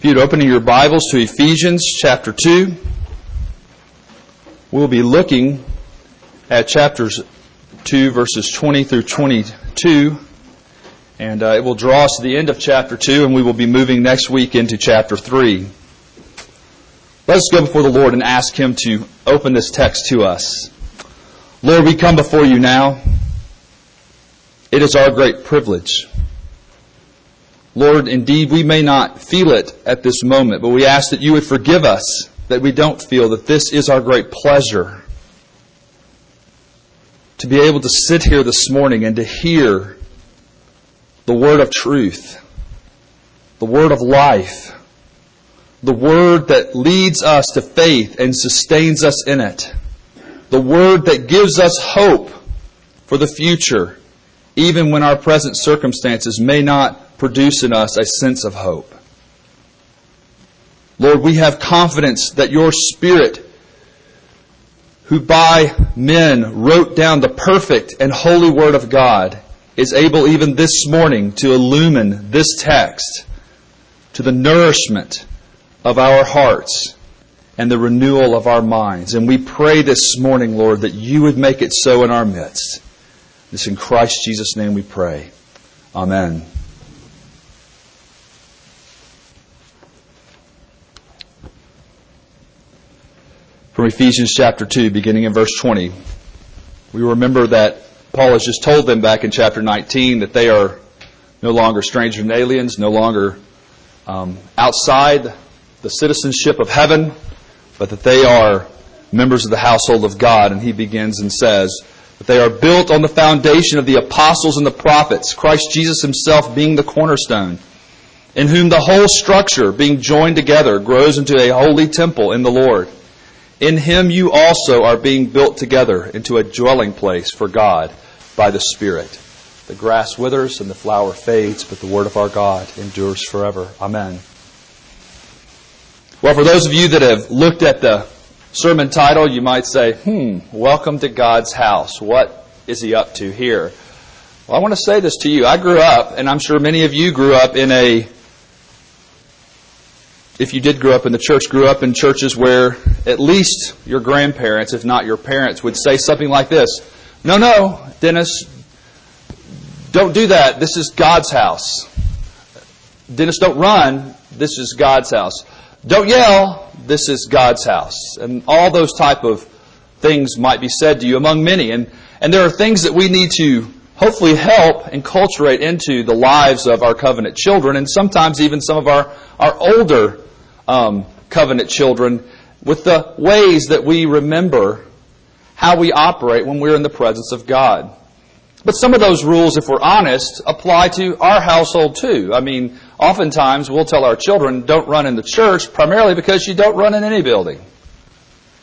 If you'd open your Bibles to Ephesians chapter 2, we'll be looking at chapters 2, verses 20 through 22. And uh, it will draw us to the end of chapter 2, and we will be moving next week into chapter 3. Let us go before the Lord and ask Him to open this text to us. Lord, we come before you now. It is our great privilege Lord, indeed, we may not feel it at this moment, but we ask that you would forgive us that we don't feel that this is our great pleasure. To be able to sit here this morning and to hear the word of truth, the word of life, the word that leads us to faith and sustains us in it, the word that gives us hope for the future, even when our present circumstances may not produce in us a sense of hope. Lord, we have confidence that your Spirit, who by men wrote down the perfect and holy Word of God, is able even this morning to illumine this text to the nourishment of our hearts and the renewal of our minds. And we pray this morning, Lord, that you would make it so in our midst. This in Christ Jesus' name we pray. Amen. From Ephesians chapter 2, beginning in verse 20. We remember that Paul has just told them back in chapter 19 that they are no longer strangers and aliens, no longer um, outside the citizenship of heaven, but that they are members of the household of God. And he begins and says that they are built on the foundation of the apostles and the prophets, Christ Jesus himself being the cornerstone, in whom the whole structure, being joined together, grows into a holy temple in the Lord. In him you also are being built together into a dwelling place for God by the Spirit. The grass withers and the flower fades, but the word of our God endures forever. Amen. Well, for those of you that have looked at the sermon title, you might say, hmm, welcome to God's house. What is he up to here? Well, I want to say this to you. I grew up, and I'm sure many of you grew up in a if you did grow up in the church, grew up in churches where at least your grandparents, if not your parents, would say something like this No, no, Dennis, don't do that. This is God's house. Dennis, don't run. This is God's house. Don't yell. This is God's house. And all those type of things might be said to you among many. And, and there are things that we need to hopefully help enculturate into the lives of our covenant children and sometimes even some of our, our older um, covenant children with the ways that we remember how we operate when we're in the presence of God. But some of those rules, if we're honest, apply to our household too. I mean, oftentimes we'll tell our children, don't run in the church, primarily because you don't run in any building.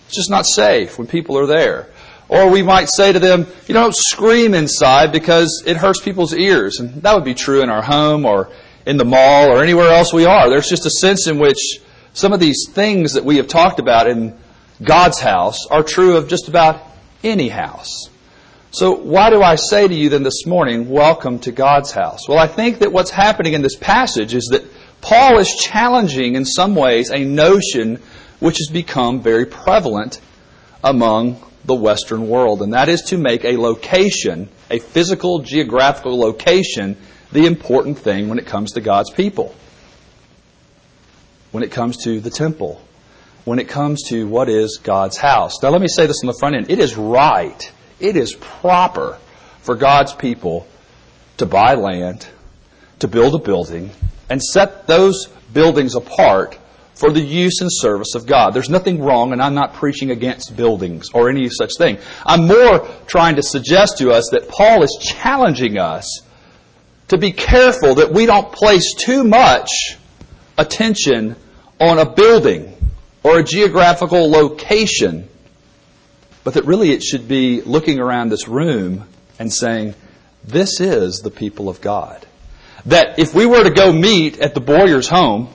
It's just not safe when people are there. Or we might say to them, you don't scream inside because it hurts people's ears. And that would be true in our home or in the mall or anywhere else we are. There's just a sense in which some of these things that we have talked about in God's house are true of just about any house. So why do I say to you then this morning, welcome to God's house? Well, I think that what's happening in this passage is that Paul is challenging in some ways a notion which has become very prevalent among the Western world, and that is to make a location, a physical geographical location, the important thing when it comes to God's people when it comes to the temple, when it comes to what is God's house. Now, let me say this on the front end. It is right, it is proper for God's people to buy land, to build a building, and set those buildings apart for the use and service of God. There's nothing wrong, and I'm not preaching against buildings or any such thing. I'm more trying to suggest to us that Paul is challenging us to be careful that we don't place too much attention on a building or a geographical location, but that really it should be looking around this room and saying, This is the people of God. That if we were to go meet at the Boyer's home,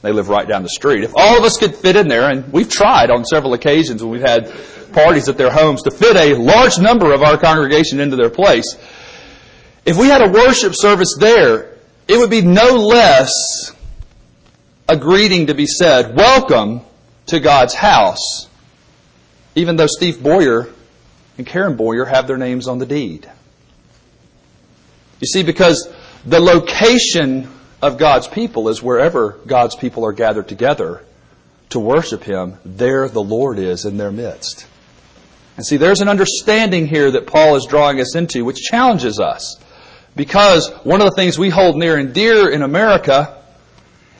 they live right down the street, if all of us could fit in there, and we've tried on several occasions when we've had parties at their homes to fit a large number of our congregation into their place, if we had a worship service there, it would be no less a greeting to be said, welcome to God's house, even though Steve Boyer and Karen Boyer have their names on the deed. You see, because the location of God's people is wherever God's people are gathered together to worship Him, there the Lord is in their midst. And see, there's an understanding here that Paul is drawing us into which challenges us. Because one of the things we hold near and dear in America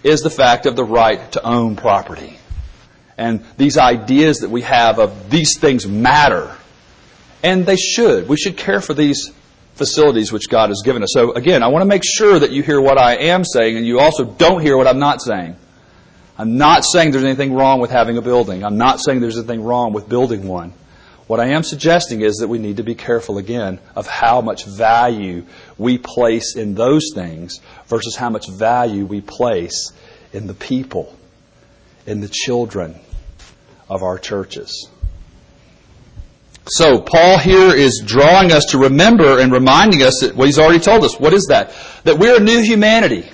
is the fact of the right to own property. And these ideas that we have of these things matter. And they should. We should care for these facilities which God has given us. So again, I want to make sure that you hear what I am saying and you also don't hear what I'm not saying. I'm not saying there's anything wrong with having a building. I'm not saying there's anything wrong with building one. What I am suggesting is that we need to be careful again of how much value we place in those things versus how much value we place in the people, in the children of our churches. So Paul here is drawing us to remember and reminding us that what he's already told us. What is that? That we're a new humanity.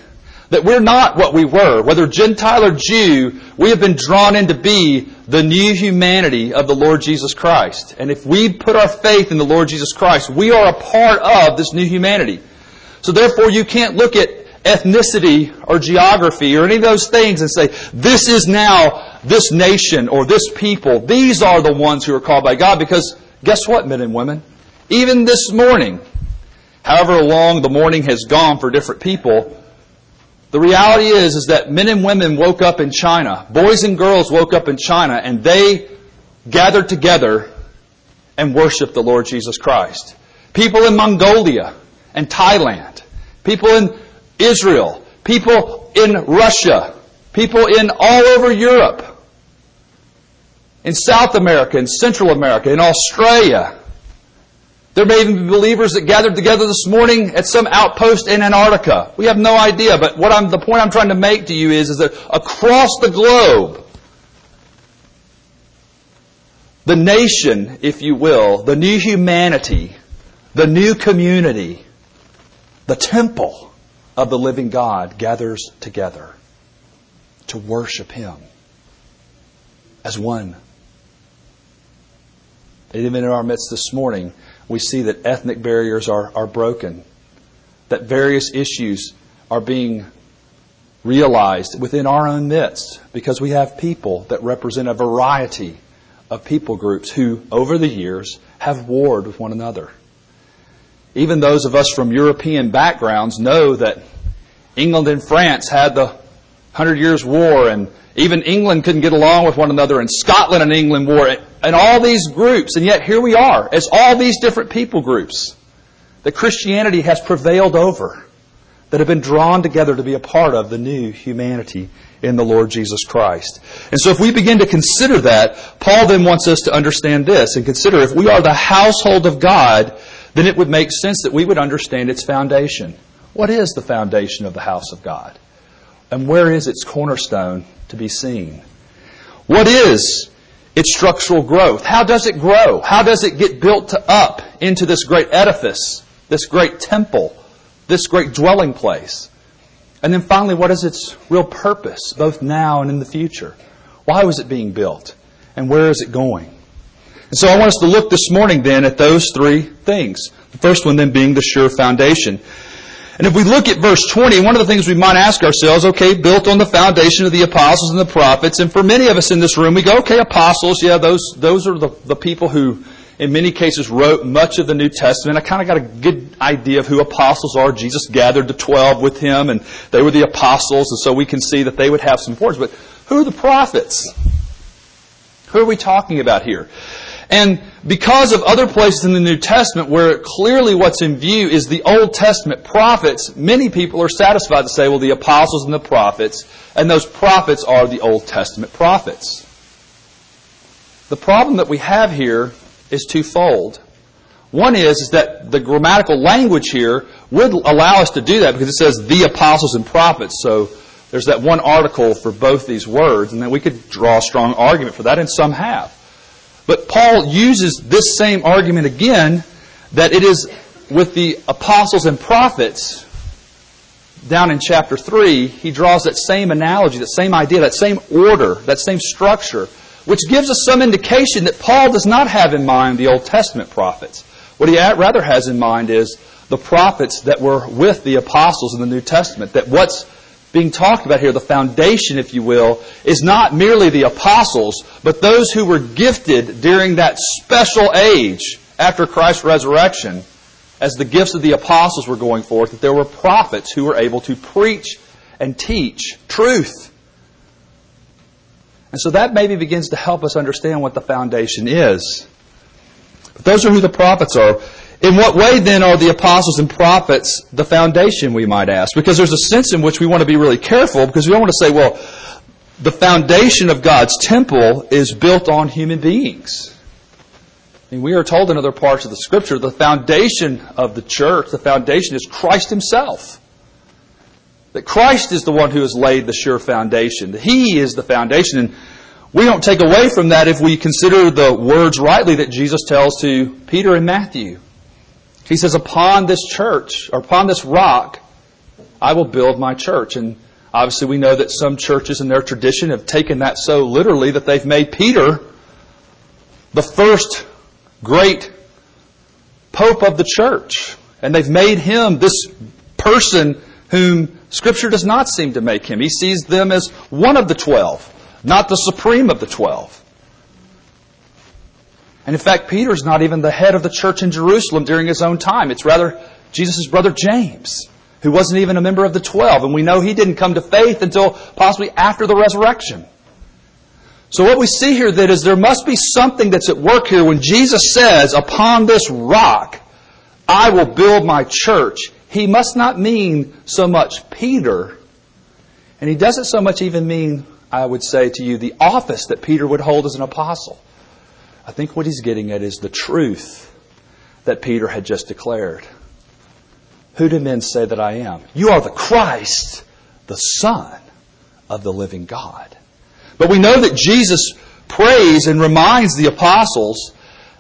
That we're not what we were. Whether Gentile or Jew, we have been drawn in to be the new humanity of the Lord Jesus Christ. And if we put our faith in the Lord Jesus Christ, we are a part of this new humanity. So therefore you can't look at ethnicity or geography or any of those things and say, this is now this nation or this people. These are the ones who are called by God because Guess what, men and women? Even this morning, however long the morning has gone for different people, the reality is, is that men and women woke up in China, boys and girls woke up in China, and they gathered together and worshiped the Lord Jesus Christ. People in Mongolia and Thailand, people in Israel, people in Russia, people in all over Europe, in South America, in Central America, in Australia. There may even be believers that gathered together this morning at some outpost in Antarctica. We have no idea, but what I'm, the point I'm trying to make to you is, is that across the globe, the nation, if you will, the new humanity, the new community, the temple of the living God gathers together to worship Him as one even in our midst this morning, we see that ethnic barriers are, are broken, that various issues are being realized within our own midst because we have people that represent a variety of people groups who, over the years, have warred with one another. Even those of us from European backgrounds know that England and France had the Hundred Years' War, and even England couldn't get along with one another, and Scotland and England war and all these groups. And yet here we are as all these different people groups that Christianity has prevailed over, that have been drawn together to be a part of the new humanity in the Lord Jesus Christ. And so if we begin to consider that, Paul then wants us to understand this and consider if we are the household of God, then it would make sense that we would understand its foundation. What is the foundation of the house of God? And where is its cornerstone to be seen? What is its structural growth. How does it grow? How does it get built up into this great edifice, this great temple, this great dwelling place? And then finally, what is its real purpose, both now and in the future? Why was it being built? And where is it going? And so I want us to look this morning then at those three things. The first one then being the sure foundation. And if we look at verse 20, one of the things we might ask ourselves, okay, built on the foundation of the apostles and the prophets, and for many of us in this room, we go, okay, apostles, yeah, those, those are the, the people who, in many cases, wrote much of the New Testament. I kind of got a good idea of who apostles are. Jesus gathered the 12 with him, and they were the apostles, and so we can see that they would have some importance. But who are the prophets? Who are we talking about here? And because of other places in the New Testament where clearly what's in view is the Old Testament prophets, many people are satisfied to say, well, the apostles and the prophets, and those prophets are the Old Testament prophets. The problem that we have here is twofold. One is, is that the grammatical language here would allow us to do that because it says the apostles and prophets. So there's that one article for both these words, and then we could draw a strong argument for that, and some have. But Paul uses this same argument again that it is with the apostles and prophets down in chapter 3, he draws that same analogy, that same idea, that same order, that same structure, which gives us some indication that Paul does not have in mind the Old Testament prophets. What he rather has in mind is the prophets that were with the apostles in the New Testament. That what's being talked about here, the foundation, if you will, is not merely the apostles, but those who were gifted during that special age after Christ's resurrection as the gifts of the apostles were going forth, that there were prophets who were able to preach and teach truth. And so that maybe begins to help us understand what the foundation is. But those are who the prophets are. In what way then are the apostles and prophets the foundation, we might ask? Because there's a sense in which we want to be really careful because we don't want to say, well, the foundation of God's temple is built on human beings. I mean, we are told in other parts of the scripture the foundation of the church, the foundation is Christ himself. That Christ is the one who has laid the sure foundation. That He is the foundation. And we don't take away from that if we consider the words rightly that Jesus tells to Peter and Matthew. He says, Upon this church, or upon this rock, I will build my church. And obviously, we know that some churches in their tradition have taken that so literally that they've made Peter the first great pope of the church. And they've made him this person whom Scripture does not seem to make him. He sees them as one of the twelve, not the supreme of the twelve. And in fact, Peter's not even the head of the church in Jerusalem during his own time. It's rather Jesus' brother James, who wasn't even a member of the twelve. And we know he didn't come to faith until possibly after the resurrection. So what we see here that is there must be something that's at work here when Jesus says, upon this rock, I will build my church. He must not mean so much Peter, and he doesn't so much even mean, I would say to you, the office that Peter would hold as an apostle. I think what he's getting at is the truth that Peter had just declared. Who do men say that I am? You are the Christ, the Son of the living God. But we know that Jesus prays and reminds the apostles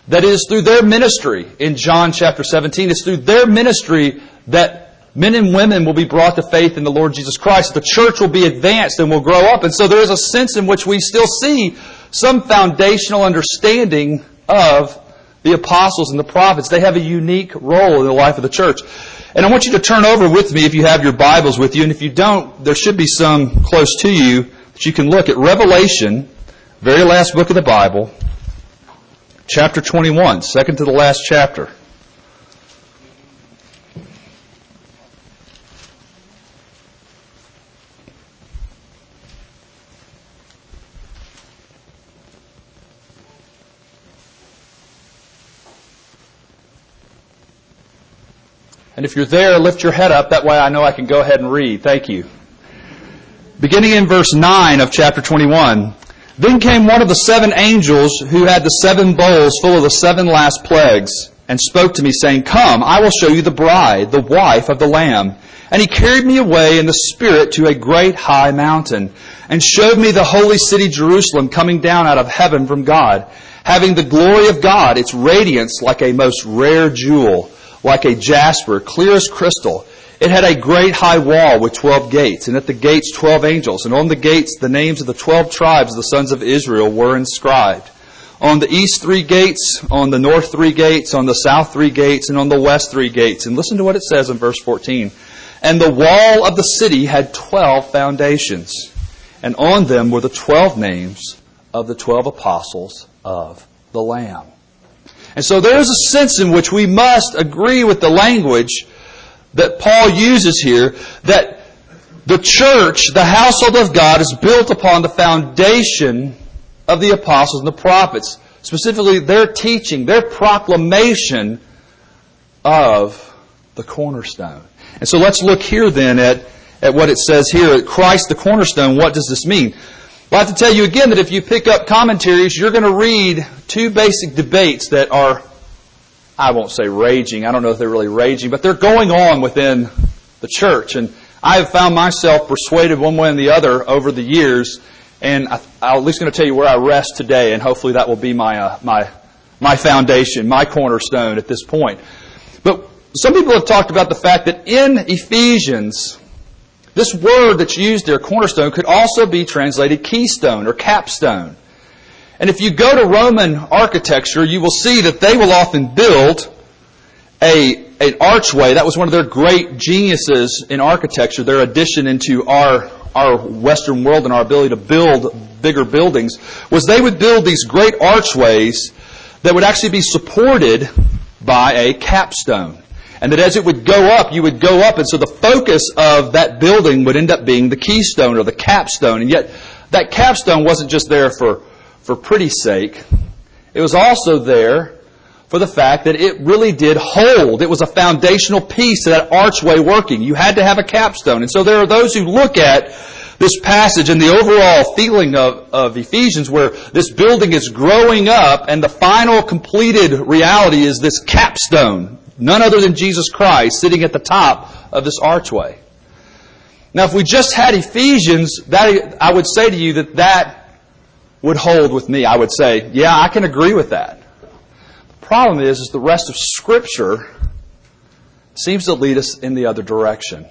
that it is through their ministry in John chapter 17, it's through their ministry that men and women will be brought to faith in the Lord Jesus Christ. The church will be advanced and will grow up. And so there is a sense in which we still see some foundational understanding of the apostles and the prophets. They have a unique role in the life of the church. And I want you to turn over with me if you have your Bibles with you. And if you don't, there should be some close to you that you can look at Revelation, very last book of the Bible, chapter 21, second to the last chapter. And if you're there, lift your head up. That way I know I can go ahead and read. Thank you. Beginning in verse 9 of chapter 21. Then came one of the seven angels who had the seven bowls full of the seven last plagues and spoke to me saying, Come, I will show you the bride, the wife of the Lamb. And he carried me away in the Spirit to a great high mountain and showed me the holy city Jerusalem coming down out of heaven from God, having the glory of God, its radiance like a most rare jewel like a jasper, clear as crystal. It had a great high wall with twelve gates, and at the gates twelve angels, and on the gates the names of the twelve tribes of the sons of Israel were inscribed. On the east three gates, on the north three gates, on the south three gates, and on the west three gates. And listen to what it says in verse 14. And the wall of the city had twelve foundations, and on them were the twelve names of the twelve apostles of the Lamb. And so there is a sense in which we must agree with the language that Paul uses here that the church, the household of God, is built upon the foundation of the apostles and the prophets, specifically their teaching, their proclamation of the cornerstone. And so let's look here then at, at what it says here. Christ the cornerstone, what does this mean? Well, I have to tell you again that if you pick up commentaries, you're going to read two basic debates that are, I won't say raging. I don't know if they're really raging, but they're going on within the church. And I have found myself persuaded one way and the other over the years. And I, am at least going to tell you where I rest today, and hopefully that will be my, uh, my, my foundation, my cornerstone at this point. But some people have talked about the fact that in Ephesians, This word that's used there, cornerstone, could also be translated keystone or capstone. And if you go to Roman architecture, you will see that they will often build a, an archway. That was one of their great geniuses in architecture, their addition into our, our Western world and our ability to build bigger buildings, was they would build these great archways that would actually be supported by a capstone. And that as it would go up, you would go up, and so the focus of that building would end up being the keystone or the capstone. And yet, that capstone wasn't just there for, for pretty sake. It was also there for the fact that it really did hold. It was a foundational piece to that archway working. You had to have a capstone. And so there are those who look at this passage and the overall feeling of, of Ephesians where this building is growing up and the final completed reality is this capstone. None other than Jesus Christ sitting at the top of this archway. Now, if we just had Ephesians, that, I would say to you that that would hold with me. I would say, yeah, I can agree with that. The problem is, is the rest of Scripture seems to lead us in the other direction.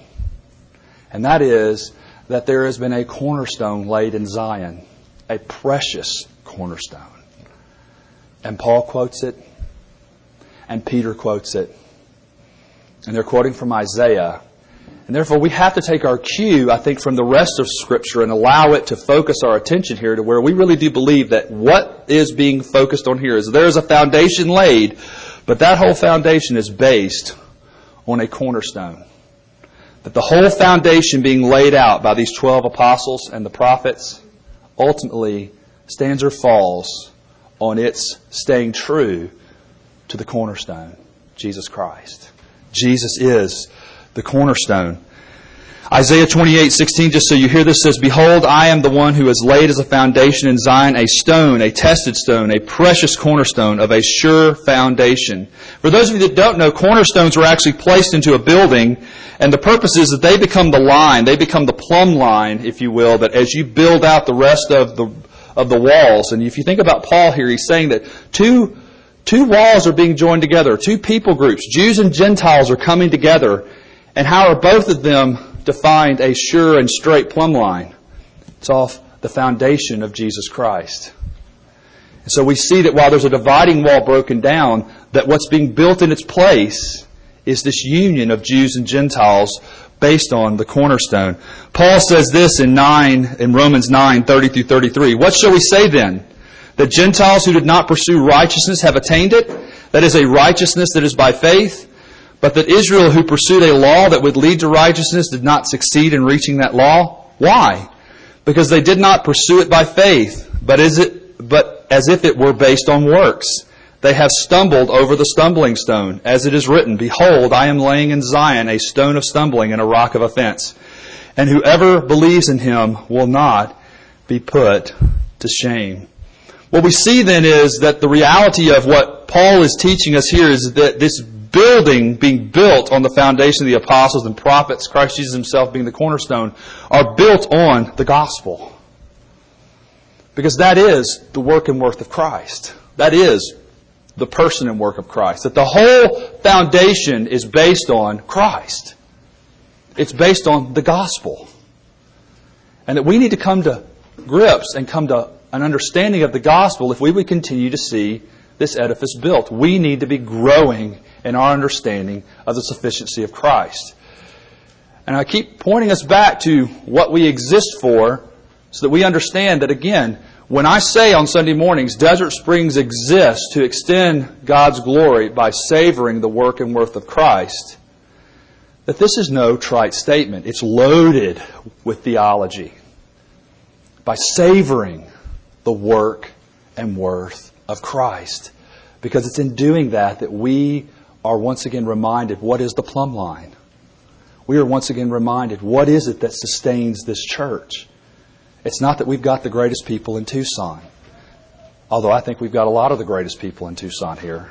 And that is that there has been a cornerstone laid in Zion, a precious cornerstone. And Paul quotes it, and Peter quotes it. And they're quoting from Isaiah. And therefore, we have to take our cue, I think, from the rest of Scripture and allow it to focus our attention here to where we really do believe that what is being focused on here is there is a foundation laid, but that whole foundation is based on a cornerstone that the whole foundation being laid out by these 12 apostles and the prophets ultimately stands or falls on its staying true to the cornerstone, Jesus Christ. Jesus is the cornerstone. Isaiah 28, 16, just so you hear this, says, Behold, I am the one who has laid as a foundation in Zion a stone, a tested stone, a precious cornerstone of a sure foundation. For those of you that don't know, cornerstones were actually placed into a building, and the purpose is that they become the line, they become the plumb line, if you will, that as you build out the rest of the, of the walls, and if you think about Paul here, he's saying that two, two walls are being joined together, two people groups, Jews and Gentiles are coming together, and how are both of them defined a sure and straight plumb line. It's off the foundation of Jesus Christ. And so we see that while there's a dividing wall broken down, that what's being built in its place is this union of Jews and Gentiles based on the cornerstone. Paul says this in 9, in Romans 9:30 through 33. What shall we say then? That Gentiles who did not pursue righteousness have attained it? That is a righteousness that is by faith? But that Israel, who pursued a law that would lead to righteousness, did not succeed in reaching that law. Why? Because they did not pursue it by faith, but as, it, but as if it were based on works. They have stumbled over the stumbling stone, as it is written, Behold, I am laying in Zion a stone of stumbling and a rock of offense. And whoever believes in him will not be put to shame. What we see then is that the reality of what Paul is teaching us here is that this building being built on the foundation of the apostles and prophets, Christ Jesus himself being the cornerstone, are built on the gospel. Because that is the work and worth of Christ. That is the person and work of Christ. That the whole foundation is based on Christ. It's based on the gospel. And that we need to come to grips and come to an understanding of the gospel if we would continue to see this edifice built. We need to be growing in our understanding of the sufficiency of Christ. And I keep pointing us back to what we exist for so that we understand that, again, when I say on Sunday mornings, Desert Springs exists to extend God's glory by savoring the work and worth of Christ, that this is no trite statement. It's loaded with theology. By savoring the work and worth of Christ. Because it's in doing that that we are once again reminded what is the plumb line. We are once again reminded what is it that sustains this church. It's not that we've got the greatest people in Tucson, although I think we've got a lot of the greatest people in Tucson here.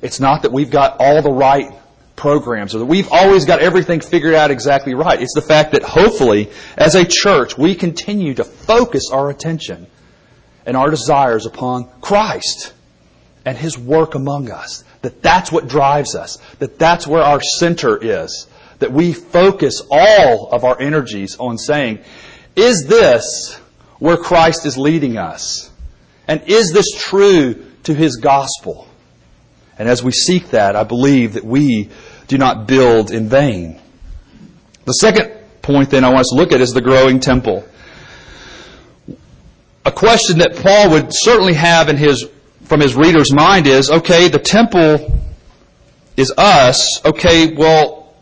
It's not that we've got all the right programs or that we've always got everything figured out exactly right. It's the fact that hopefully, as a church, we continue to focus our attention and our desires upon Christ and His work among us. That that's what drives us. That that's where our center is. that we focus all of our energies on saying, is this where Christ is leading us? And is this true to His gospel? And as we seek that, I believe that we do not build in vain. The second point then I want us to look at is the growing temple. A question that Paul would certainly have in his, from his reader's mind is, okay, the temple is us. Okay, well,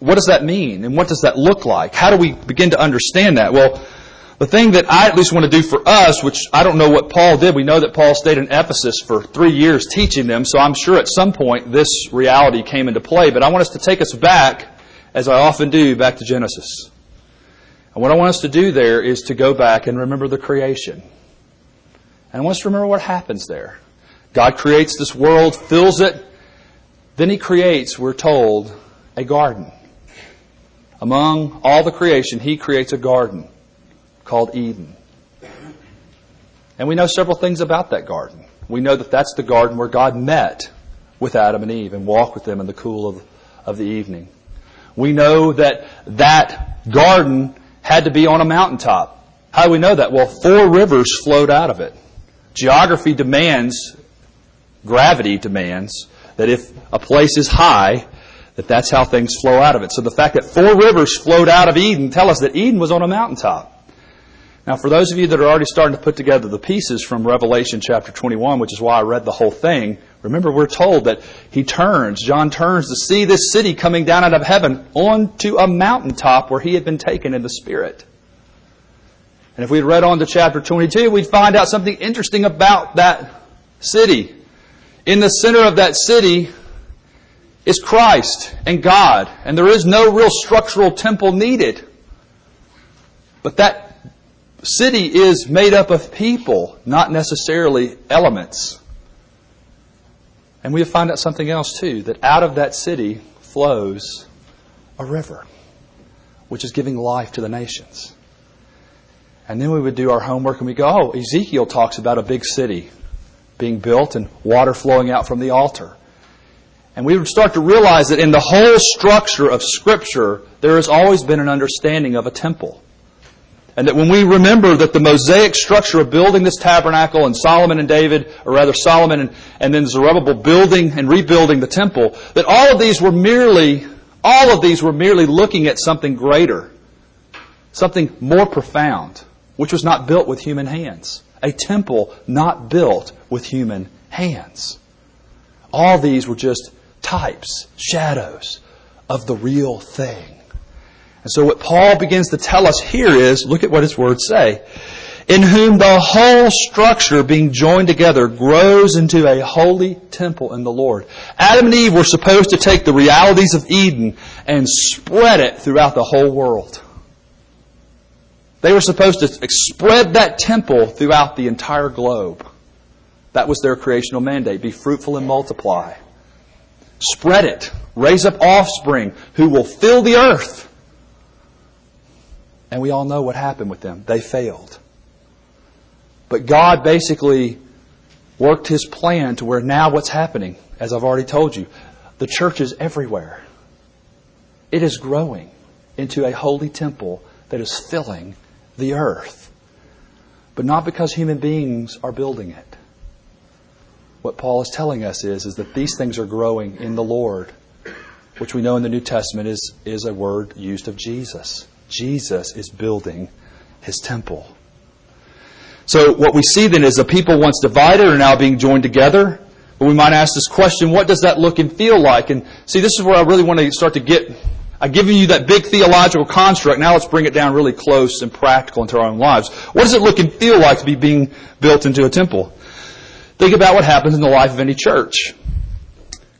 what does that mean? And what does that look like? How do we begin to understand that? Well, the thing that I at least want to do for us, which I don't know what Paul did, we know that Paul stayed in Ephesus for three years teaching them, so I'm sure at some point this reality came into play, but I want us to take us back, as I often do, back to Genesis. And what I want us to do there is to go back and remember the creation. And I want us to remember what happens there. God creates this world, fills it, then He creates, we're told, a garden. Among all the creation, He creates a garden called Eden. And we know several things about that garden. We know that that's the garden where God met with Adam and Eve and walked with them in the cool of, of the evening. We know that that garden had to be on a mountaintop. How do we know that? Well, four rivers flowed out of it. Geography demands, gravity demands, that if a place is high, that that's how things flow out of it. So the fact that four rivers flowed out of Eden tell us that Eden was on a mountaintop. Now, for those of you that are already starting to put together the pieces from Revelation chapter 21, which is why I read the whole thing, remember we're told that he turns, John turns to see this city coming down out of heaven onto a mountaintop where he had been taken in the Spirit. And if we read on to chapter 22, we'd find out something interesting about that city. In the center of that city is Christ and God, and there is no real structural temple needed. But that city is made up of people, not necessarily elements. And we find out something else too, that out of that city flows a river, which is giving life to the nations. And then we would do our homework and we go, oh, Ezekiel talks about a big city being built and water flowing out from the altar. And we would start to realize that in the whole structure of Scripture, there has always been an understanding of a temple. And that when we remember that the Mosaic structure of building this tabernacle and Solomon and David, or rather Solomon and, and then Zerubbabel building and rebuilding the temple, that all of these were merely, all of these were merely looking at something greater, something more profound, which was not built with human hands. A temple not built with human hands. All these were just types, shadows of the real thing. And so what Paul begins to tell us here is, look at what his words say. In whom the whole structure being joined together grows into a holy temple in the Lord. Adam and Eve were supposed to take the realities of Eden and spread it throughout the whole world. They were supposed to spread that temple throughout the entire globe. That was their creational mandate. Be fruitful and multiply. Spread it. Raise up offspring who will fill the earth. And we all know what happened with them. They failed. But God basically worked His plan to where now what's happening, as I've already told you, the church is everywhere. It is growing into a holy temple that is filling the earth. But not because human beings are building it. What Paul is telling us is, is that these things are growing in the Lord, which we know in the New Testament is, is a word used of Jesus. Jesus is building his temple. So what we see then is the people once divided are now being joined together. But we might ask this question, what does that look and feel like? And see, this is where I really want to start to get, I've given you that big theological construct. Now let's bring it down really close and practical into our own lives. What does it look and feel like to be being built into a temple? Think about what happens in the life of any church.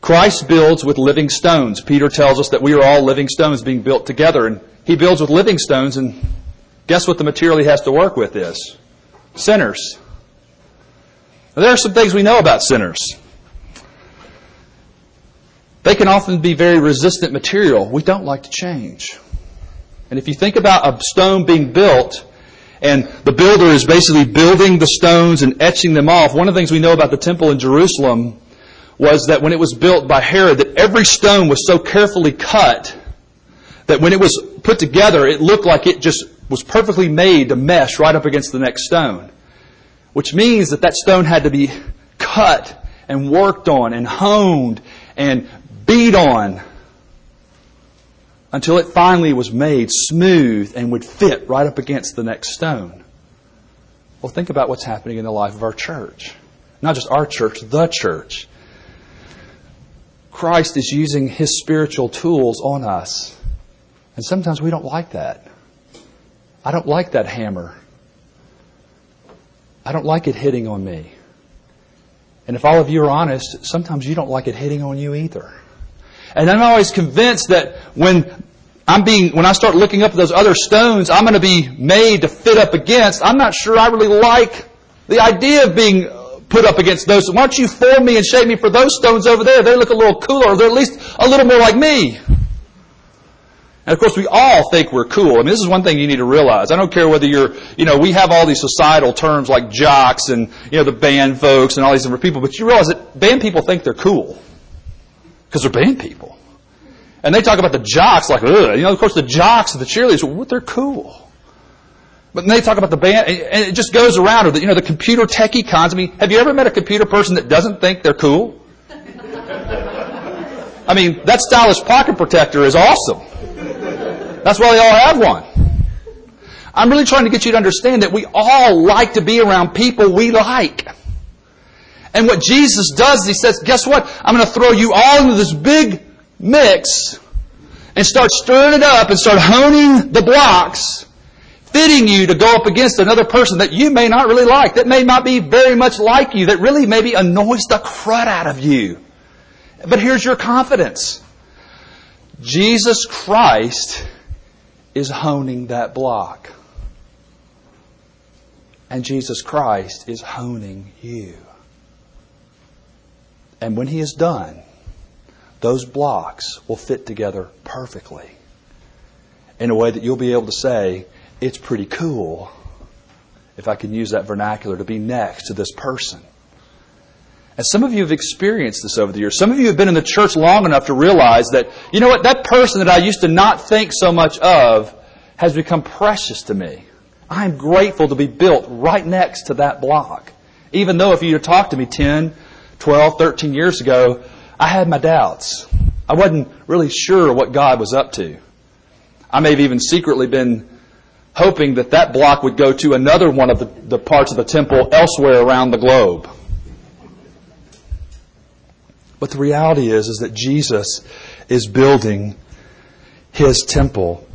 Christ builds with living stones. Peter tells us that we are all living stones being built together. And he builds with living stones, and guess what the material he has to work with is? Sinners. Now, there are some things we know about sinners. They can often be very resistant material. We don't like to change. And if you think about a stone being built, and the builder is basically building the stones and etching them off, one of the things we know about the temple in Jerusalem was that when it was built by Herod, that every stone was so carefully cut that when it was put together, it looked like it just was perfectly made to mesh right up against the next stone. Which means that that stone had to be cut and worked on and honed and beat on until it finally was made smooth and would fit right up against the next stone. Well, think about what's happening in the life of our church. Not just our church, the church. Christ is using his spiritual tools on us. And sometimes we don't like that. I don't like that hammer. I don't like it hitting on me. And if all of you are honest, sometimes you don't like it hitting on you either. And I'm always convinced that when I'm being, when I start looking up at those other stones I'm going to be made to fit up against, I'm not sure I really like the idea of being put up against those. Why don't you form me and shape me for those stones over there? They look a little cooler. They're at least a little more like me. And of course, we all think we're cool. I mean, this is one thing you need to realize. I don't care whether you're, you know, we have all these societal terms like jocks and, you know, the band folks and all these different people, but you realize that band people think they're cool. Because they're band people. And they talk about the jocks like, ugh. You know, of course, the jocks and the cheerleaders, well, they're cool. But they talk about the band, and it just goes around. Or the, you know, the computer techie cons. I mean, have you ever met a computer person that doesn't think they're cool? I mean, that stylish pocket protector is awesome. That's why they all have one. I'm really trying to get you to understand that we all like to be around people we like. And what Jesus does is he says, guess what? I'm going to throw you all into this big mix and start stirring it up and start honing the blocks, fitting you to go up against another person that you may not really like, that may not be very much like you, that really maybe annoys the crud out of you. But here's your confidence. Jesus Christ is honing that block. And Jesus Christ is honing you. And when He is done, those blocks will fit together perfectly in a way that you'll be able to say, it's pretty cool, if I can use that vernacular, to be next to this person. And some of you have experienced this over the years. Some of you have been in the church long enough to realize that, you know what, that person that I used to not think so much of has become precious to me. I'm grateful to be built right next to that block. Even though if you had talked to me 10, 12, 13 years ago, I had my doubts. I wasn't really sure what God was up to. I may have even secretly been hoping that that block would go to another one of the, the parts of the temple elsewhere around the globe. But the reality is, is that Jesus is building his temple.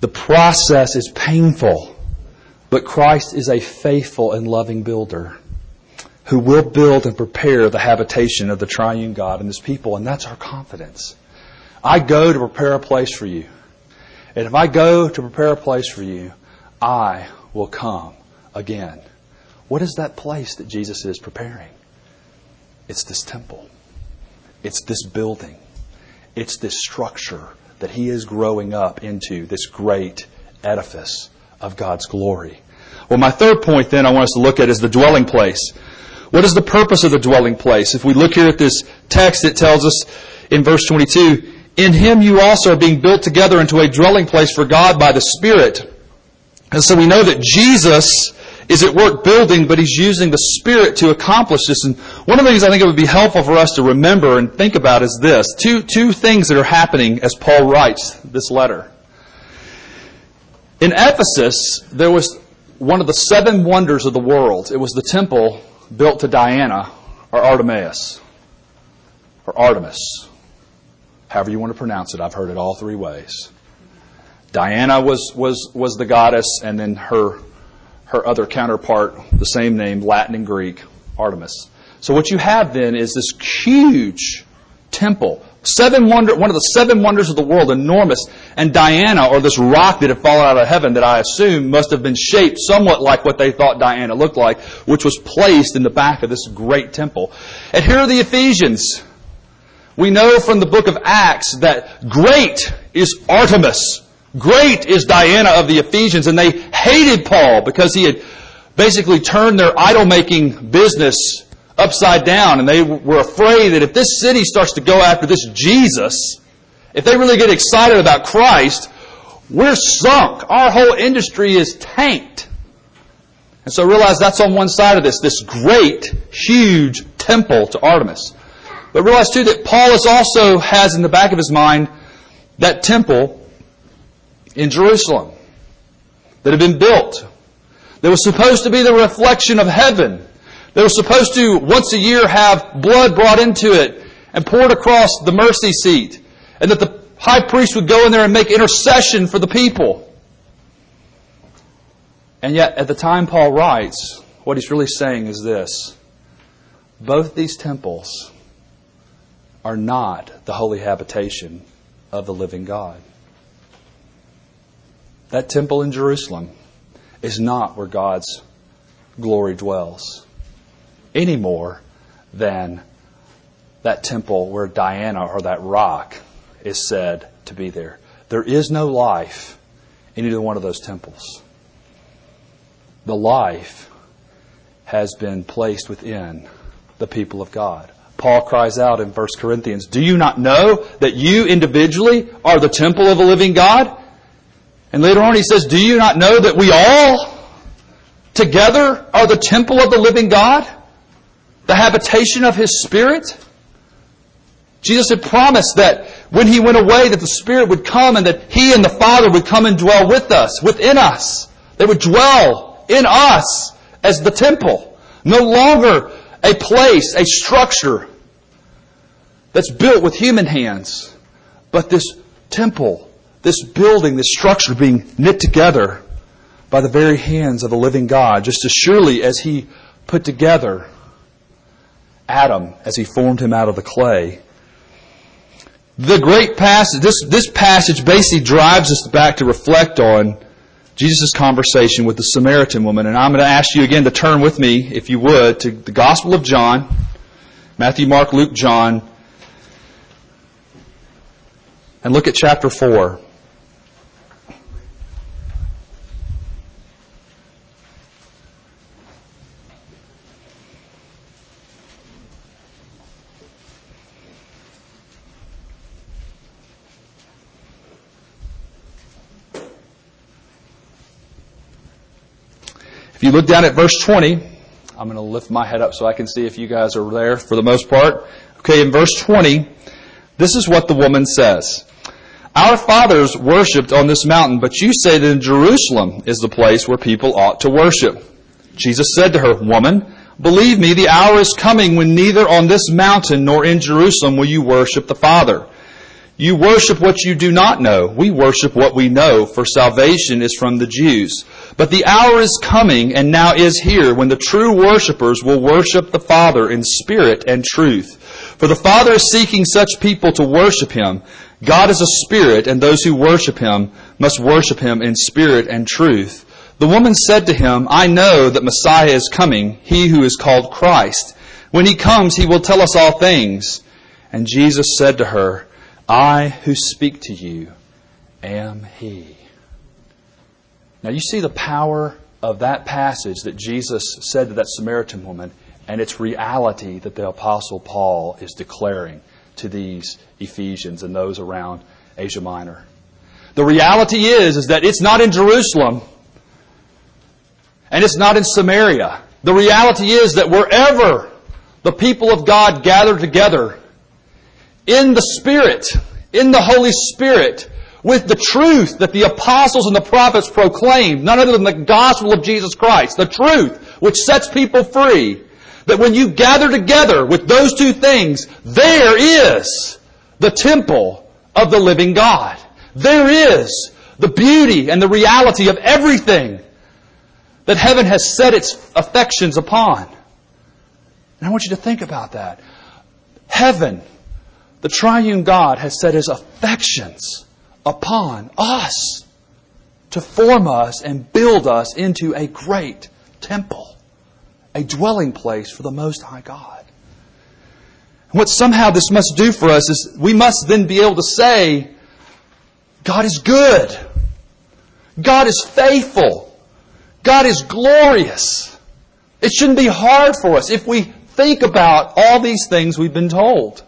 The process is painful, but Christ is a faithful and loving builder who will build and prepare the habitation of the triune God and his people, and that's our confidence. I go to prepare a place for you. And if I go to prepare a place for you, I will come again. What is that place that Jesus is preparing? It's this temple. It's this building. It's this structure that he is growing up into, this great edifice of God's glory. Well, my third point then I want us to look at is the dwelling place. What is the purpose of the dwelling place? If we look here at this text, it tells us in verse 22, In him you also are being built together into a dwelling place for God by the Spirit. And so we know that Jesus is at work building, but he's using the Spirit to accomplish this. And one of the things I think it would be helpful for us to remember and think about is this. Two, two things that are happening as Paul writes this letter. In Ephesus, there was one of the seven wonders of the world. It was the temple built to Diana or Artemis or Artemis. However you want to pronounce it, I've heard it all three ways. Diana was, was, was the goddess, and then her her other counterpart, the same name, Latin and Greek, Artemis. So what you have then is this huge temple, seven wonder, one of the seven wonders of the world, enormous, and Diana, or this rock that had fallen out of heaven that I assume must have been shaped somewhat like what they thought Diana looked like, which was placed in the back of this great temple. And here are the Ephesians. We know from the book of Acts that great is Artemis Great is Diana of the Ephesians, and they hated Paul because he had basically turned their idol making business upside down, and they were afraid that if this city starts to go after this Jesus, if they really get excited about Christ, we're sunk. Our whole industry is tanked. And so realize that's on one side of this, this great, huge temple to Artemis. But realize too that Paulus also has in the back of his mind that temple in Jerusalem that had been built, that was supposed to be the reflection of heaven, that was supposed to once a year have blood brought into it and poured across the mercy seat, and that the high priest would go in there and make intercession for the people. And yet, at the time Paul writes, what he's really saying is this both these temples are not the holy habitation of the living God. That temple in Jerusalem is not where God's glory dwells any more than that temple where Diana or that rock is said to be there. There is no life in either one of those temples the life has been placed within the people of God. Paul cries out in 1 Corinthians, Do you not know that you individually are the temple of the living God? And later on he says, Do you not know that we all together are the temple of the living God? The habitation of his Spirit? Jesus had promised that when he went away that the Spirit would come and that he and the Father would come and dwell with us, within us. They would dwell in us as the temple. No longer a place, a structure that's built with human hands, but this temple, this building, this structure being knit together by the very hands of the living God, just as surely as He put together Adam as He formed him out of the clay. The great passage, this, this passage basically drives us back to reflect on Jesus' conversation with the Samaritan woman. And I'm going to ask you again to turn with me, if you would, to the Gospel of John, Matthew, Mark, Luke, John, and look at chapter 4. You look down at verse 20, I'm going to lift my head up so I can see if you guys are there for the most part. Okay, in verse 20, this is what the woman says. Our fathers worshipped on this mountain, but you say that in Jerusalem is the place where people ought to worship. Jesus said to her, Woman, believe me, the hour is coming when neither on this mountain nor in Jerusalem will you worship the Father. You worship what you do not know. We worship what we know, for salvation is from the Jews. But the hour is coming, and now is here, when the true worshippers will worship the Father in spirit and truth. For the Father is seeking such people to worship Him. God is a spirit, and those who worship Him must worship Him in spirit and truth. The woman said to him, I know that Messiah is coming, he who is called Christ. When he comes, he will tell us all things. And Jesus said to her, I who speak to you am He. Now you see the power of that passage that Jesus said to that Samaritan woman, and its reality that the Apostle Paul is declaring to these Ephesians and those around Asia Minor. The reality is, is that it's not in Jerusalem and it's not in Samaria. The reality is that wherever the people of God gather together, in the Spirit, in the Holy Spirit, with the truth that the apostles and the prophets proclaimed, none other than the gospel of Jesus Christ, the truth which sets people free, that when you gather together with those two things, there is the temple of the living God. There is the beauty and the reality of everything that heaven has set its affections upon. And I want you to think about that. Heaven the triune God has set his affections upon us to form us and build us into a great temple, a dwelling place for the Most High God. And what somehow this must do for us is we must then be able to say, God is good. God is faithful. God is glorious. It shouldn't be hard for us if we think about all these things we've been told.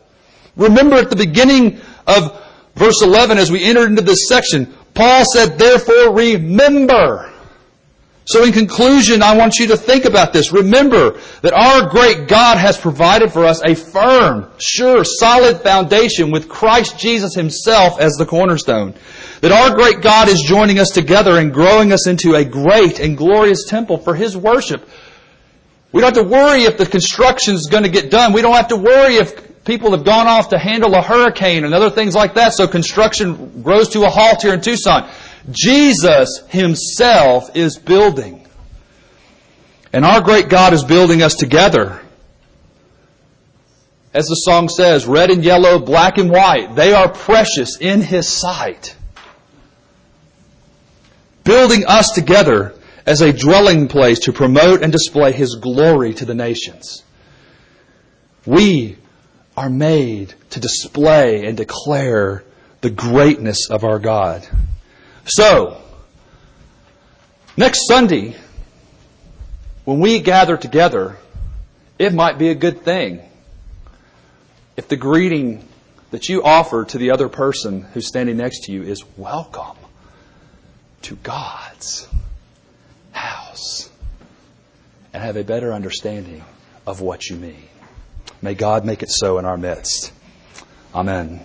Remember at the beginning of Verse 11, as we entered into this section, Paul said, therefore remember. So in conclusion, I want you to think about this. Remember that our great God has provided for us a firm, sure, solid foundation with Christ Jesus himself as the cornerstone. That our great God is joining us together and growing us into a great and glorious temple for his worship. We don't have to worry if the construction is going to get done. We don't have to worry if people have gone off to handle a hurricane and other things like that, so construction grows to a halt here in Tucson. Jesus Himself is building. And our great God is building us together. As the song says, red and yellow, black and white, they are precious in His sight. Building us together as a dwelling place to promote and display His glory to the nations. We are made to display and declare the greatness of our God. So, next Sunday, when we gather together, it might be a good thing if the greeting that you offer to the other person who's standing next to you is welcome to God's house and have a better understanding of what you mean. May God make it so in our midst. Amen.